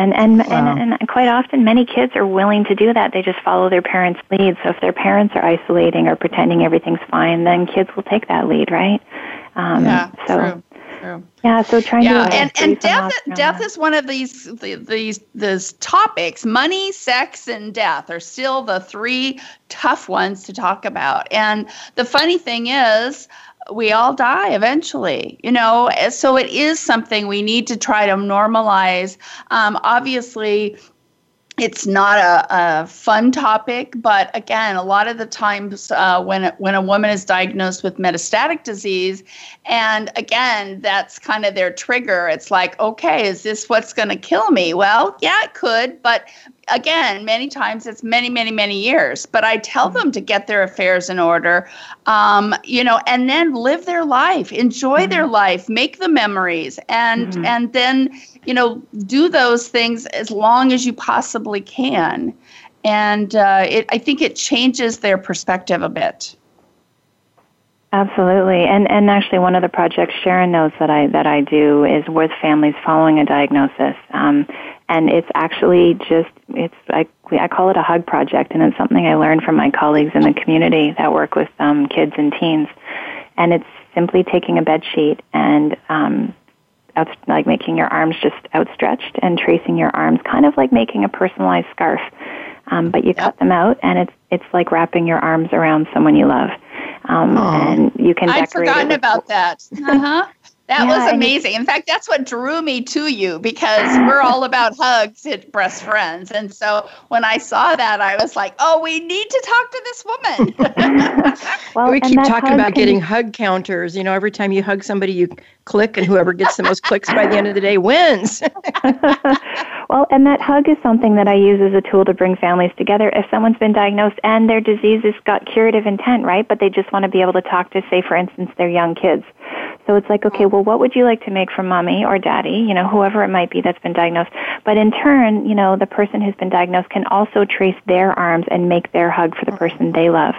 and and, wow. and and quite often, many kids are willing to do that. They just follow their parents' lead. So if their parents are isolating or pretending everything's fine, then kids will take that lead, right? Um, yeah, so, true. True. Yeah, so trying yeah, to and and death death is one of these these these topics. Money, sex, and death are still the three tough ones to talk about. And the funny thing is, we all die eventually, you know. So it is something we need to try to normalize. Um, obviously, it's not a, a, fun topic, but again, a lot of the times uh, when when a woman is diagnosed with metastatic disease, and again, that's kind of their trigger. It's like, okay, is this what's going to kill me? Well, yeah, it could, but again, many times it's many, many, many years. But I tell mm-hmm. them to get their affairs in order, um, you know, and then live their life, enjoy mm-hmm. their life, make the memories, and mm-hmm. and then you know do those things as long as you possibly can. And uh, it, I think it changes their perspective a bit. Absolutely, and and actually, one of the projects Sharon knows that I that I do is with families following a diagnosis, um, and it's actually just it's I I call it a hug project, and it's something I learned from my colleagues in the community that work with um, kids and teens, and it's simply taking a bed sheet and um, out, like making your arms just outstretched and tracing your arms, kind of like making a personalized scarf, um, but you yep. cut them out, and it's it's like wrapping your arms around someone you love. Um, and you can I'd forgotten about that. Uh-huh. That yeah, was amazing. In fact, that's what drew me to you because we're all about hugs at Breast Friends. And so when I saw that, I was like, oh, we need to talk to this woman. well, we keep talking about getting hug counters. You know, every time you hug somebody, you click, and whoever gets the most clicks by the end of the day wins. well, and that hug is something that I use as a tool to bring families together. If someone's been diagnosed and their disease has got curative intent, right, but they just want to be able to talk to, say, for instance, their young kids. So it's like, okay, well, what would you like to make for mommy or daddy, you know, whoever it might be that's been diagnosed. But in turn, you know, the person who's been diagnosed can also trace their arms and make their hug for the person they love.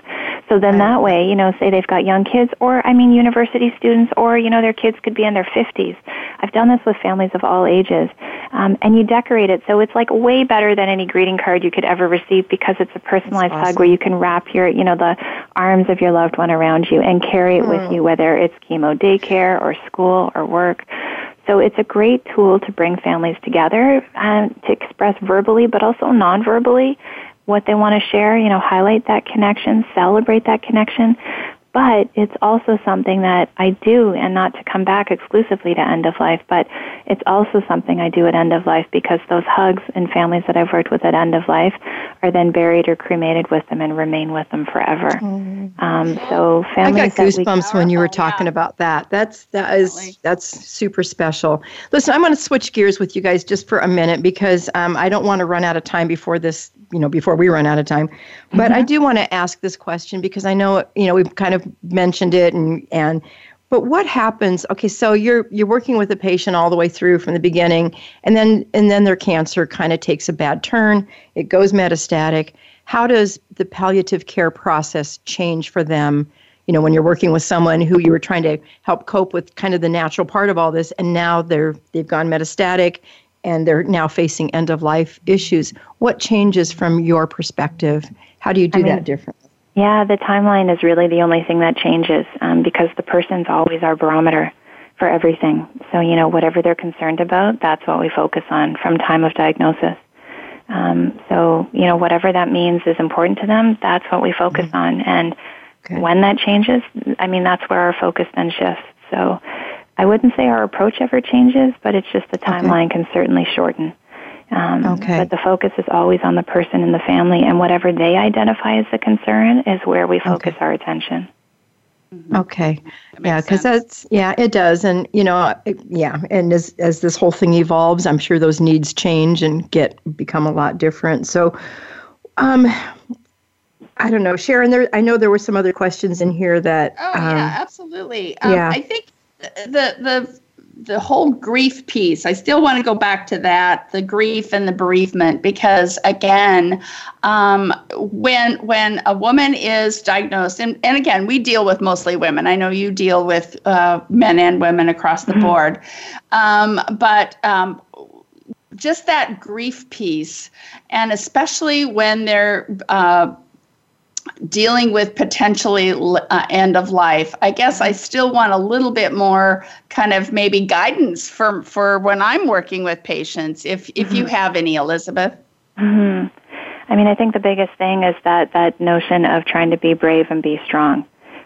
So then that way, you know, say they've got young kids or, I mean, university students or, you know, their kids could be in their 50s. I've done this with families of all ages. Um, and you decorate it. So it's like way better than any greeting card you could ever receive because it's a personalized awesome. hug where you can wrap your, you know, the arms of your loved one around you and carry it mm. with you, whether it's chemo daycare or school or work. So it's a great tool to bring families together and to express verbally, but also non-verbally what they want to share, you know, highlight that connection, celebrate that connection, but it's also something that I do, and not to come back exclusively to end of life, but it's also something I do at end of life because those hugs and families that I've worked with at end of life are then buried or cremated with them and remain with them forever. Mm. Um, so families. I got goosebumps when you were talking yeah. about that. That's that is that's super special. Listen, I'm going to switch gears with you guys just for a minute because um, I don't want to run out of time before this. You know, before we run out of time, but mm-hmm. I do want to ask this question because I know you know we've kind of mentioned it and and but what happens okay so you're you're working with a patient all the way through from the beginning and then and then their cancer kind of takes a bad turn it goes metastatic. How does the palliative care process change for them you know when you're working with someone who you were trying to help cope with kind of the natural part of all this and now they're they've gone metastatic and they're now facing end of life issues? What changes from your perspective? How do you do I mean, that differently yeah, the timeline is really the only thing that changes um, because the person's always our barometer for everything. So, you know, whatever they're concerned about, that's what we focus on from time of diagnosis. Um, so, you know, whatever that means is important to them, that's what we focus mm-hmm. on. And okay. when that changes, I mean, that's where our focus then shifts. So I wouldn't say our approach ever changes, but it's just the timeline okay. can certainly shorten. Um, okay. But the focus is always on the person and the family, and whatever they identify as the concern is where we focus okay. our attention. Mm-hmm. Okay. Yeah, because that's yeah, it does, and you know, it, yeah, and as as this whole thing evolves, I'm sure those needs change and get become a lot different. So, um, I don't know, Sharon. There, I know there were some other questions in here that. Oh um, yeah, absolutely. Um, yeah, I think the the the whole grief piece i still want to go back to that the grief and the bereavement because again um, when when a woman is diagnosed and, and again we deal with mostly women i know you deal with uh, men and women across the mm-hmm. board um, but um, just that grief piece and especially when they're uh, dealing with potentially uh, end of life i guess i still want a little bit more kind of maybe guidance for for when i'm working with patients if if mm-hmm. you have any elizabeth mm-hmm. i mean i think the biggest thing is that that notion of trying to be brave and be strong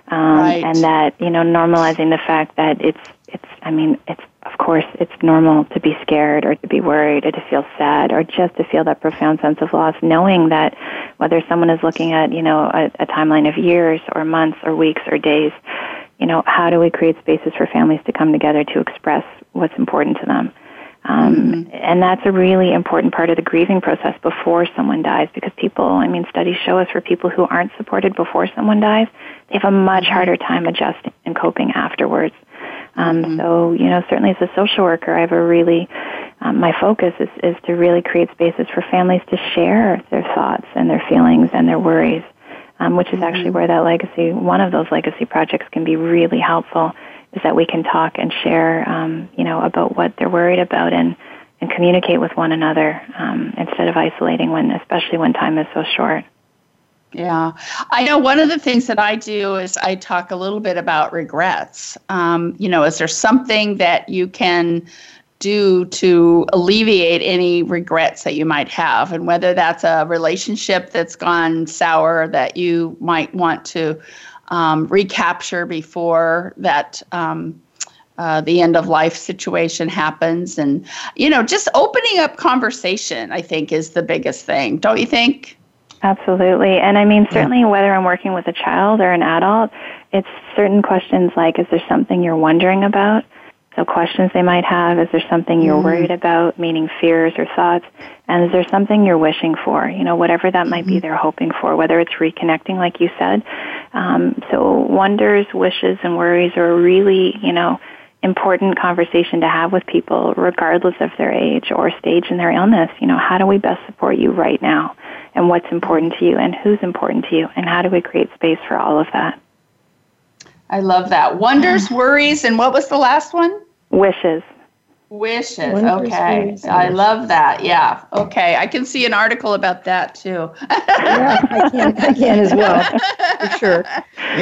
um, right. and that you know normalizing the fact that it's it's i mean it's of course, it's normal to be scared or to be worried or to feel sad or just to feel that profound sense of loss, knowing that whether someone is looking at, you know, a, a timeline of years or months or weeks or days, you know, how do we create spaces for families to come together to express what's important to them? Um, mm-hmm. And that's a really important part of the grieving process before someone dies because people, I mean, studies show us for people who aren't supported before someone dies, they have a much mm-hmm. harder time adjusting and coping afterwards. Um, mm-hmm. So, you know, certainly as a social worker, I have a really, um, my focus is, is to really create spaces for families to share their thoughts and their feelings and their worries, um, which is actually mm-hmm. where that legacy, one of those legacy projects can be really helpful, is that we can talk and share, um, you know, about what they're worried about and, and communicate with one another um, instead of isolating when, especially when time is so short. Yeah. I know one of the things that I do is I talk a little bit about regrets. Um, you know, is there something that you can do to alleviate any regrets that you might have? And whether that's a relationship that's gone sour that you might want to um, recapture before that. Um, uh, the end of life situation happens and you know just opening up conversation i think is the biggest thing don't you think absolutely and i mean certainly yeah. whether i'm working with a child or an adult it's certain questions like is there something you're wondering about so questions they might have is there something you're mm. worried about meaning fears or thoughts and is there something you're wishing for you know whatever that might mm-hmm. be they're hoping for whether it's reconnecting like you said um, so wonders wishes and worries are really you know important conversation to have with people, regardless of their age or stage in their illness. You know, how do we best support you right now? And what's important to you? And who's important to you? And how do we create space for all of that? I love that. Wonders, mm. worries, and what was the last one? Wishes. Wishes. Wonders, okay. Worries, I love that. Yeah. Okay. I can see an article about that too. yeah, I can. I can as well. For sure.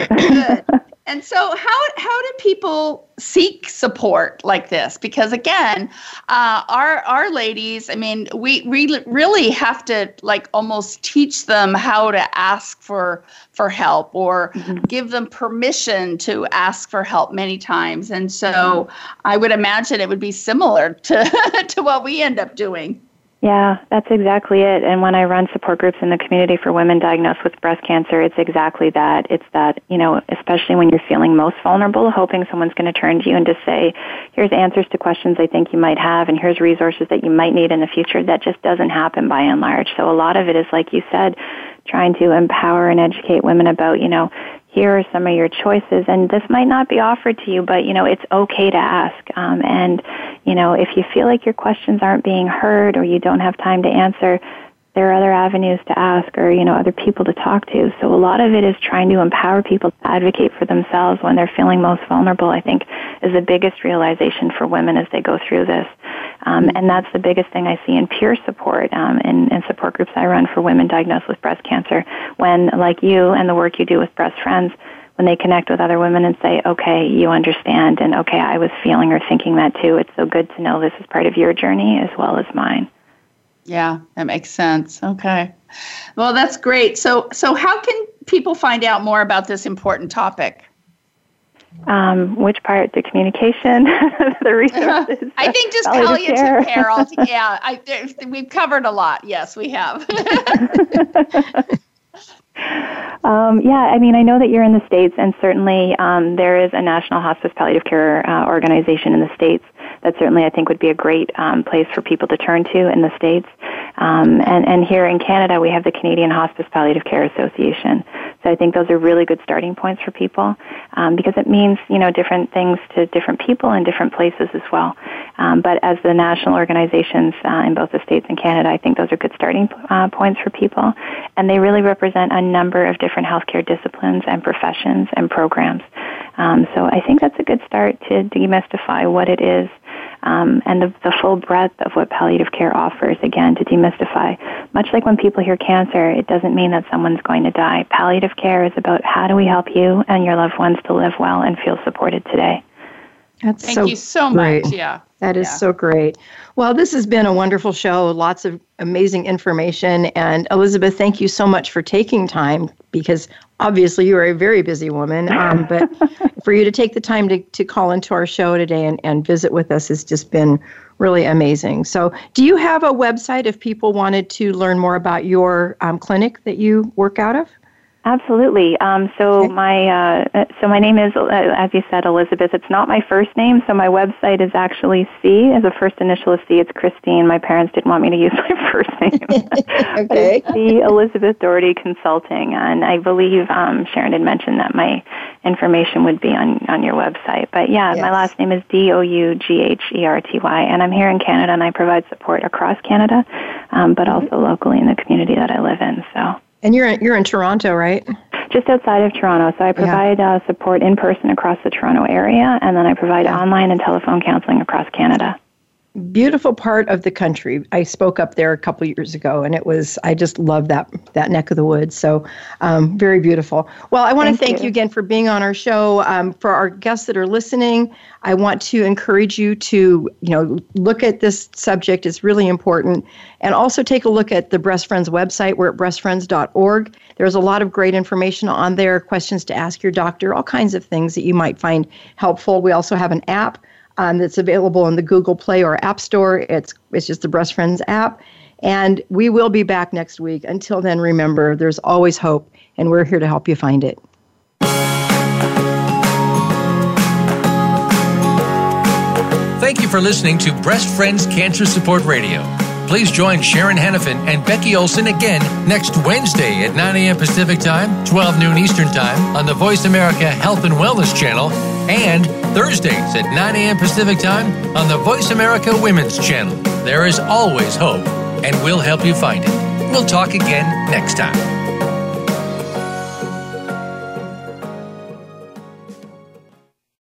Good. And so, how how do people seek support like this? Because again, uh, our our ladies, I mean, we we really have to like almost teach them how to ask for for help or mm-hmm. give them permission to ask for help many times. And so, mm-hmm. I would imagine it would be similar to to what we end up doing. Yeah, that's exactly it. And when I run support groups in the community for women diagnosed with breast cancer, it's exactly that. It's that, you know, especially when you're feeling most vulnerable, hoping someone's going to turn to you and just say, here's answers to questions I think you might have, and here's resources that you might need in the future. That just doesn't happen by and large. So a lot of it is, like you said, trying to empower and educate women about, you know, here are some of your choices and this might not be offered to you but you know it's okay to ask um, and you know if you feel like your questions aren't being heard or you don't have time to answer there are other avenues to ask or you know other people to talk to so a lot of it is trying to empower people to advocate for themselves when they're feeling most vulnerable i think is the biggest realization for women as they go through this um, and that's the biggest thing i see in peer support um, in, in support groups i run for women diagnosed with breast cancer when like you and the work you do with breast friends when they connect with other women and say, okay, you understand, and okay, I was feeling or thinking that too. It's so good to know this is part of your journey as well as mine. Yeah, that makes sense. Okay. Well, that's great. So, so how can people find out more about this important topic? Um, which part? The communication, the resources. I think just palliative care. care yeah, I, we've covered a lot. Yes, we have. um, yeah, I mean, I know that you're in the states, and certainly um, there is a national hospice palliative care uh, organization in the states that certainly I think would be a great um, place for people to turn to in the States. Um, and, and here in Canada, we have the Canadian Hospice Palliative Care Association. So I think those are really good starting points for people um, because it means, you know, different things to different people in different places as well. Um, but as the national organizations uh, in both the States and Canada, I think those are good starting uh, points for people. And they really represent a number of different healthcare disciplines and professions and programs. Um, so I think that's a good start to demystify what it is um, and the, the full breadth of what palliative care offers, again, to demystify. Much like when people hear cancer, it doesn't mean that someone's going to die. Palliative care is about how do we help you and your loved ones to live well and feel supported today. That's Thank so you so great. much. Yeah. That is yeah. so great. Well, this has been a wonderful show, lots of amazing information. And Elizabeth, thank you so much for taking time because obviously you are a very busy woman. Um, but for you to take the time to, to call into our show today and, and visit with us has just been really amazing. So, do you have a website if people wanted to learn more about your um, clinic that you work out of? Absolutely. Um, so okay. my uh, so my name is, uh, as you said, Elizabeth. It's not my first name, so my website is actually C as a first initial of C. It's Christine. My parents didn't want me to use my first name. okay. but C Elizabeth Dougherty Consulting, and I believe um, Sharon had mentioned that my information would be on on your website. But yeah, yes. my last name is D O U G H E R T Y, and I'm here in Canada, and I provide support across Canada, um, but mm-hmm. also locally in the community that I live in. So. And you're in, you're in Toronto, right? Just outside of Toronto. So I provide yeah. uh, support in person across the Toronto area, and then I provide yeah. online and telephone counseling across Canada. Beautiful part of the country. I spoke up there a couple years ago, and it was I just love that that neck of the woods. So um, very beautiful. Well, I want to thank you. you. again for being on our show. Um, for our guests that are listening, I want to encourage you to you know look at this subject. It's really important, and also take a look at the Breast Friends website. We're at breastfriends.org. There's a lot of great information on there. Questions to ask your doctor, all kinds of things that you might find helpful. We also have an app um, that's available in the Google Play or App Store. It's it's just the Breast Friends app. And we will be back next week. Until then, remember, there's always hope, and we're here to help you find it. Thank you for listening to Breast Friends Cancer Support Radio. Please join Sharon Henifin and Becky Olson again next Wednesday at 9 a.m. Pacific Time, 12 noon Eastern Time on the Voice America Health and Wellness Channel, and Thursdays at 9 a.m. Pacific Time on the Voice America Women's Channel. There is always hope, and we'll help you find it. We'll talk again next time.